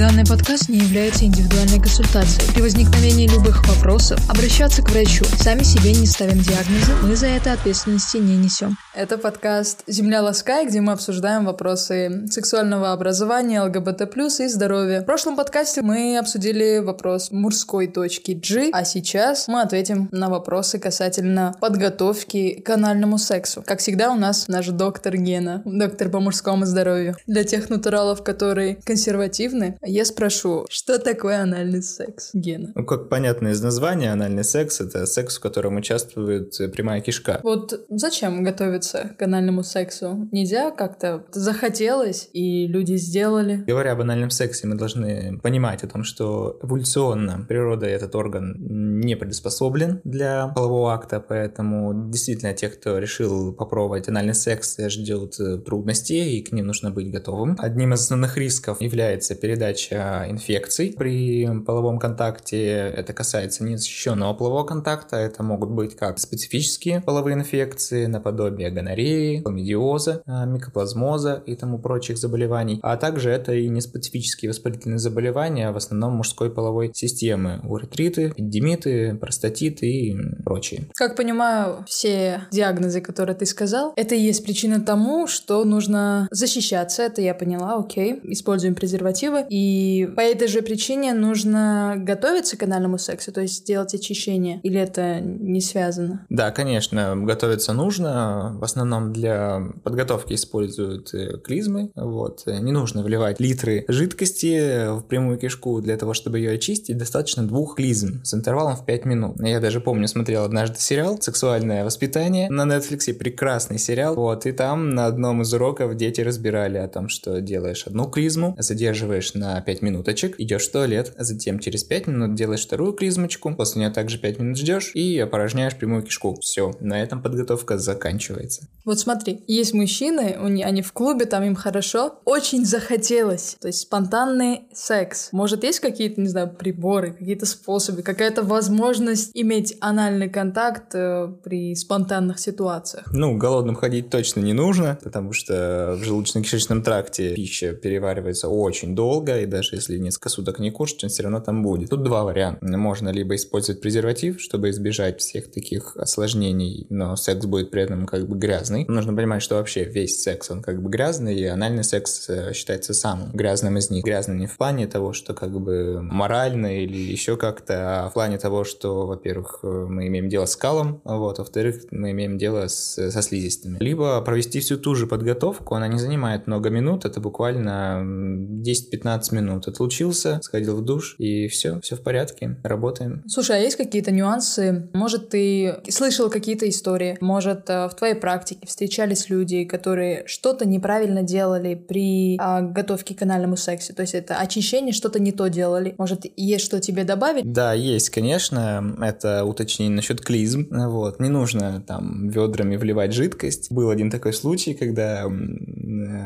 Данный подкаст не является индивидуальной консультацией. При возникновении любых вопросов обращаться к врачу. Сами себе не ставим диагнозы, мы за это ответственности не несем. Это подкаст «Земля ласкай», где мы обсуждаем вопросы сексуального образования, ЛГБТ+, и здоровья. В прошлом подкасте мы обсудили вопрос мужской точки G, а сейчас мы ответим на вопросы касательно подготовки к анальному сексу. Как всегда, у нас наш доктор Гена, доктор по мужскому здоровью. Для тех натуралов, которые консервативны, я спрошу, что такое анальный секс, Гена? Ну, как понятно из названия, анальный секс — это секс, в котором участвует прямая кишка. Вот зачем готовиться к анальному сексу? Нельзя как-то захотелось, и люди сделали? Говоря об анальном сексе, мы должны понимать о том, что эволюционно природа этот орган не приспособлен для полового акта, поэтому действительно те, кто решил попробовать анальный секс, ждет трудностей, и к ним нужно быть готовым. Одним из основных рисков является передача инфекций при половом контакте. Это касается незащищенного полового контакта. Это могут быть как специфические половые инфекции, наподобие гонореи, хламидиоза, а, микоплазмоза и тому прочих заболеваний. А также это и неспецифические воспалительные заболевания, в основном мужской половой системы. Уретриты, эпидемиты, простатиты и прочие. Как понимаю, все диагнозы, которые ты сказал, это и есть причина тому, что нужно защищаться. Это я поняла, окей. Используем презервативы. И по этой же причине нужно готовиться к анальному сексу, то есть делать очищение. Или это не связано? Да, конечно, готовиться нужно. В основном для подготовки используют э, клизмы. Вот. Не нужно вливать литры жидкости в прямую кишку для того, чтобы ее очистить. Достаточно двух клизм с интервалом в 5 минут. Я даже помню, смотрел однажды сериал «Сексуальное воспитание» на Netflix. Прекрасный сериал. Вот. И там на одном из уроков дети разбирали о том, что делаешь одну клизму, задерживаешь на 5 минуточек, идешь в туалет, а затем через 5 минут делаешь вторую клизмочку, после нее также 5 минут ждешь и опорожняешь прямую кишку. Все, на этом подготовка заканчивается. Вот смотри, есть мужчины, они в клубе, там им хорошо, очень захотелось, то есть спонтанный секс. Может, есть какие-то, не знаю, приборы, какие-то способы, какая-то возможность иметь анальный контакт э, при спонтанных ситуациях? Ну, голодным ходить точно не нужно, потому что в желудочно-кишечном тракте пища переваривается очень долго, и даже если несколько суток не кушать, он все равно там будет. Тут два варианта. Можно либо использовать презерватив, чтобы избежать всех таких осложнений, но секс будет при этом как бы грязный. Нужно понимать, что вообще весь секс, он как бы грязный, и анальный секс э, считается самым грязным из них. Грязный не в плане того, что как бы морально или еще как-то, а в плане того, что, во-первых, э, мы имеем дело с калом, вот, во-вторых, мы имеем дело с, со слизистыми. Либо провести всю ту же подготовку, она не занимает много минут, это буквально 10-15 минут. Отлучился, сходил в душ, и все, все в порядке, работаем. Слушай, а есть какие-то нюансы? Может, ты слышал какие-то истории? Может, э, в твоей практике встречались люди, которые что-то неправильно делали при а, готовке к анальному сексу? То есть это очищение, что-то не то делали? Может, есть что тебе добавить? Да, есть, конечно. Это уточнение насчет клизм. Вот. Не нужно там ведрами вливать жидкость. Был один такой случай, когда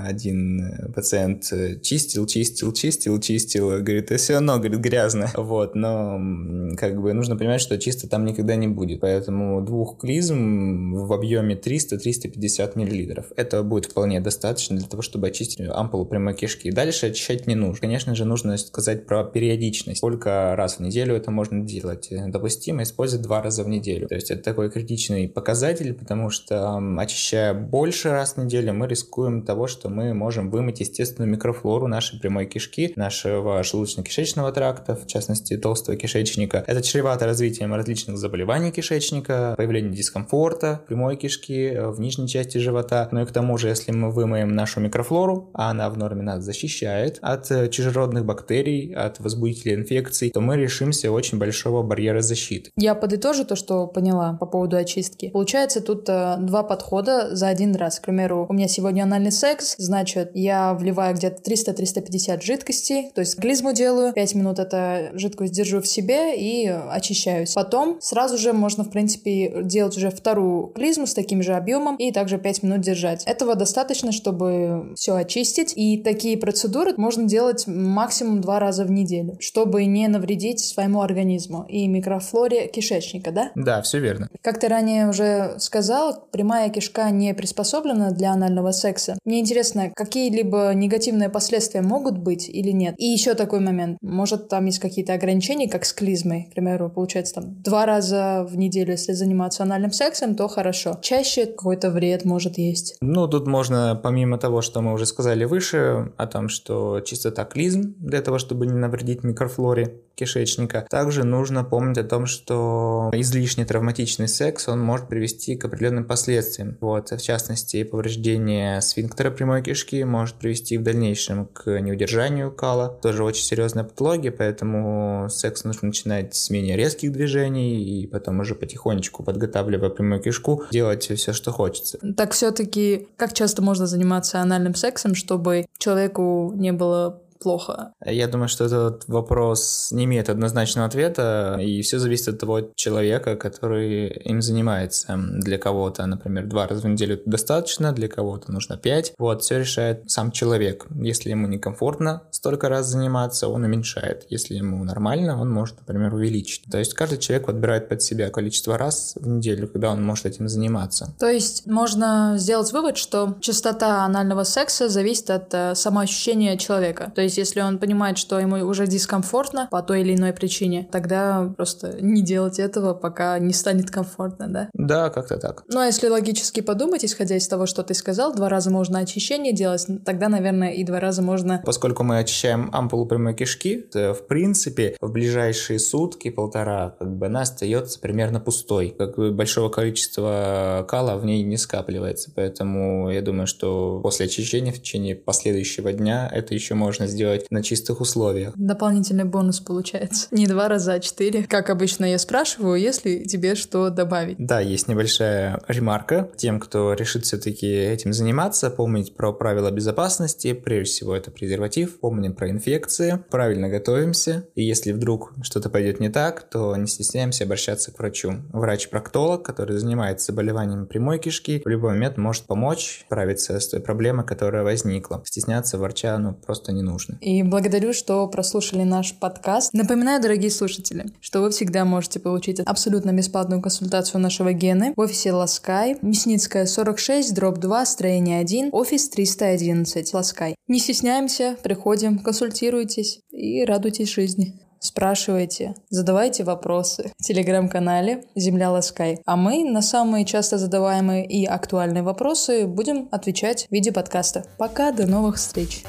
один пациент чистил, чистил, чистил, чистил, говорит, все равно, говорит, грязно. Вот, но как бы нужно понимать, что чисто там никогда не будет. Поэтому двух клизм в объеме 300-350 миллилитров. Это будет вполне достаточно для того, чтобы очистить ампулу прямой кишки. Дальше очищать не нужно. Конечно же, нужно сказать про периодичность. Сколько раз в неделю это можно делать? Допустимо использовать два раза в неделю. То есть это такой критичный показатель, потому что очищая больше раз в неделю, мы рискуем того, что мы можем вымыть естественную микрофлору нашей прямой кишки, нашего желудочно-кишечного тракта, в частности толстого кишечника. Это чревато развитием различных заболеваний кишечника, появлением дискомфорта прямой кишки э, в нижней части живота. Ну и к тому же, если мы вымоем нашу микрофлору, а она в норме нас защищает от э, чужеродных бактерий, от возбудителей инфекций, то мы решимся очень большого барьера защиты. Я подытожу то, что поняла по поводу очистки. Получается, тут э, два подхода за один раз. К примеру, у меня сегодня анальный секс, значит, я вливаю где-то 300-350 жидкостей, то есть клизму делаю, 5 минут это жидкость держу в себе и очищаюсь. Потом сразу же можно, в принципе, делать уже вторую клизму с таким же объемом, объемом и также 5 минут держать. Этого достаточно, чтобы все очистить. И такие процедуры можно делать максимум два раза в неделю, чтобы не навредить своему организму и микрофлоре кишечника, да? Да, все верно. Как ты ранее уже сказал, прямая кишка не приспособлена для анального секса. Мне интересно, какие-либо негативные последствия могут быть или нет? И еще такой момент. Может, там есть какие-то ограничения, как с клизмой, к примеру, получается там два раза в неделю, если заниматься анальным сексом, то хорошо. Чаще какой-то вред может есть. Ну, тут можно, помимо того, что мы уже сказали выше, о том, что чистота клизм для того, чтобы не навредить микрофлоре кишечника, также нужно помнить о том, что излишне травматичный секс, он может привести к определенным последствиям. Вот, в частности, повреждение сфинктера прямой кишки может привести в дальнейшем к неудержанию кала. Тоже очень серьезная патология, поэтому секс нужно начинать с менее резких движений и потом уже потихонечку, подготавливая прямую кишку, делать все, что хочется. Так все-таки, как часто можно заниматься анальным сексом, чтобы человеку не было плохо? Я думаю, что этот вопрос не имеет однозначного ответа, и все зависит от того человека, который им занимается. Для кого-то, например, два раза в неделю достаточно, для кого-то нужно пять. Вот, все решает сам человек. Если ему некомфортно столько раз заниматься, он уменьшает. Если ему нормально, он может, например, увеличить. То есть каждый человек подбирает под себя количество раз в неделю, когда он может этим заниматься. То есть можно сделать вывод, что частота анального секса зависит от э, самоощущения человека. То есть есть если он понимает, что ему уже дискомфортно по той или иной причине, тогда просто не делать этого, пока не станет комфортно, да? Да, как-то так. Ну а если логически подумать, исходя из того, что ты сказал, два раза можно очищение делать, тогда, наверное, и два раза можно... Поскольку мы очищаем ампулу прямой кишки, то, в принципе, в ближайшие сутки, полтора, как бы она остается примерно пустой. Как бы большого количества кала в ней не скапливается, поэтому я думаю, что после очищения в течение последующего дня это еще можно сделать сделать на чистых условиях. Дополнительный бонус получается. Не два раза, а четыре. Как обычно я спрашиваю, если тебе что добавить. Да, есть небольшая ремарка. Тем, кто решит все-таки этим заниматься, помнить про правила безопасности. Прежде всего, это презерватив. Помним про инфекции. Правильно готовимся. И если вдруг что-то пойдет не так, то не стесняемся обращаться к врачу. Врач-проктолог, который занимается заболеваниями прямой кишки, в любой момент может помочь справиться с той проблемой, которая возникла. Стесняться врача ну, просто не нужно И благодарю, что прослушали наш подкаст. Напоминаю, дорогие слушатели, что вы всегда можете получить абсолютно бесплатную консультацию нашего Гены в офисе Ласкай, Мясницкая 46, дробь 2, строение 1, офис 311, Ласкай. Не стесняемся, приходим, консультируйтесь и радуйтесь жизни спрашивайте, задавайте вопросы в телеграм-канале «Земля Ласкай». А мы на самые часто задаваемые и актуальные вопросы будем отвечать в виде подкаста. Пока, до новых встреч!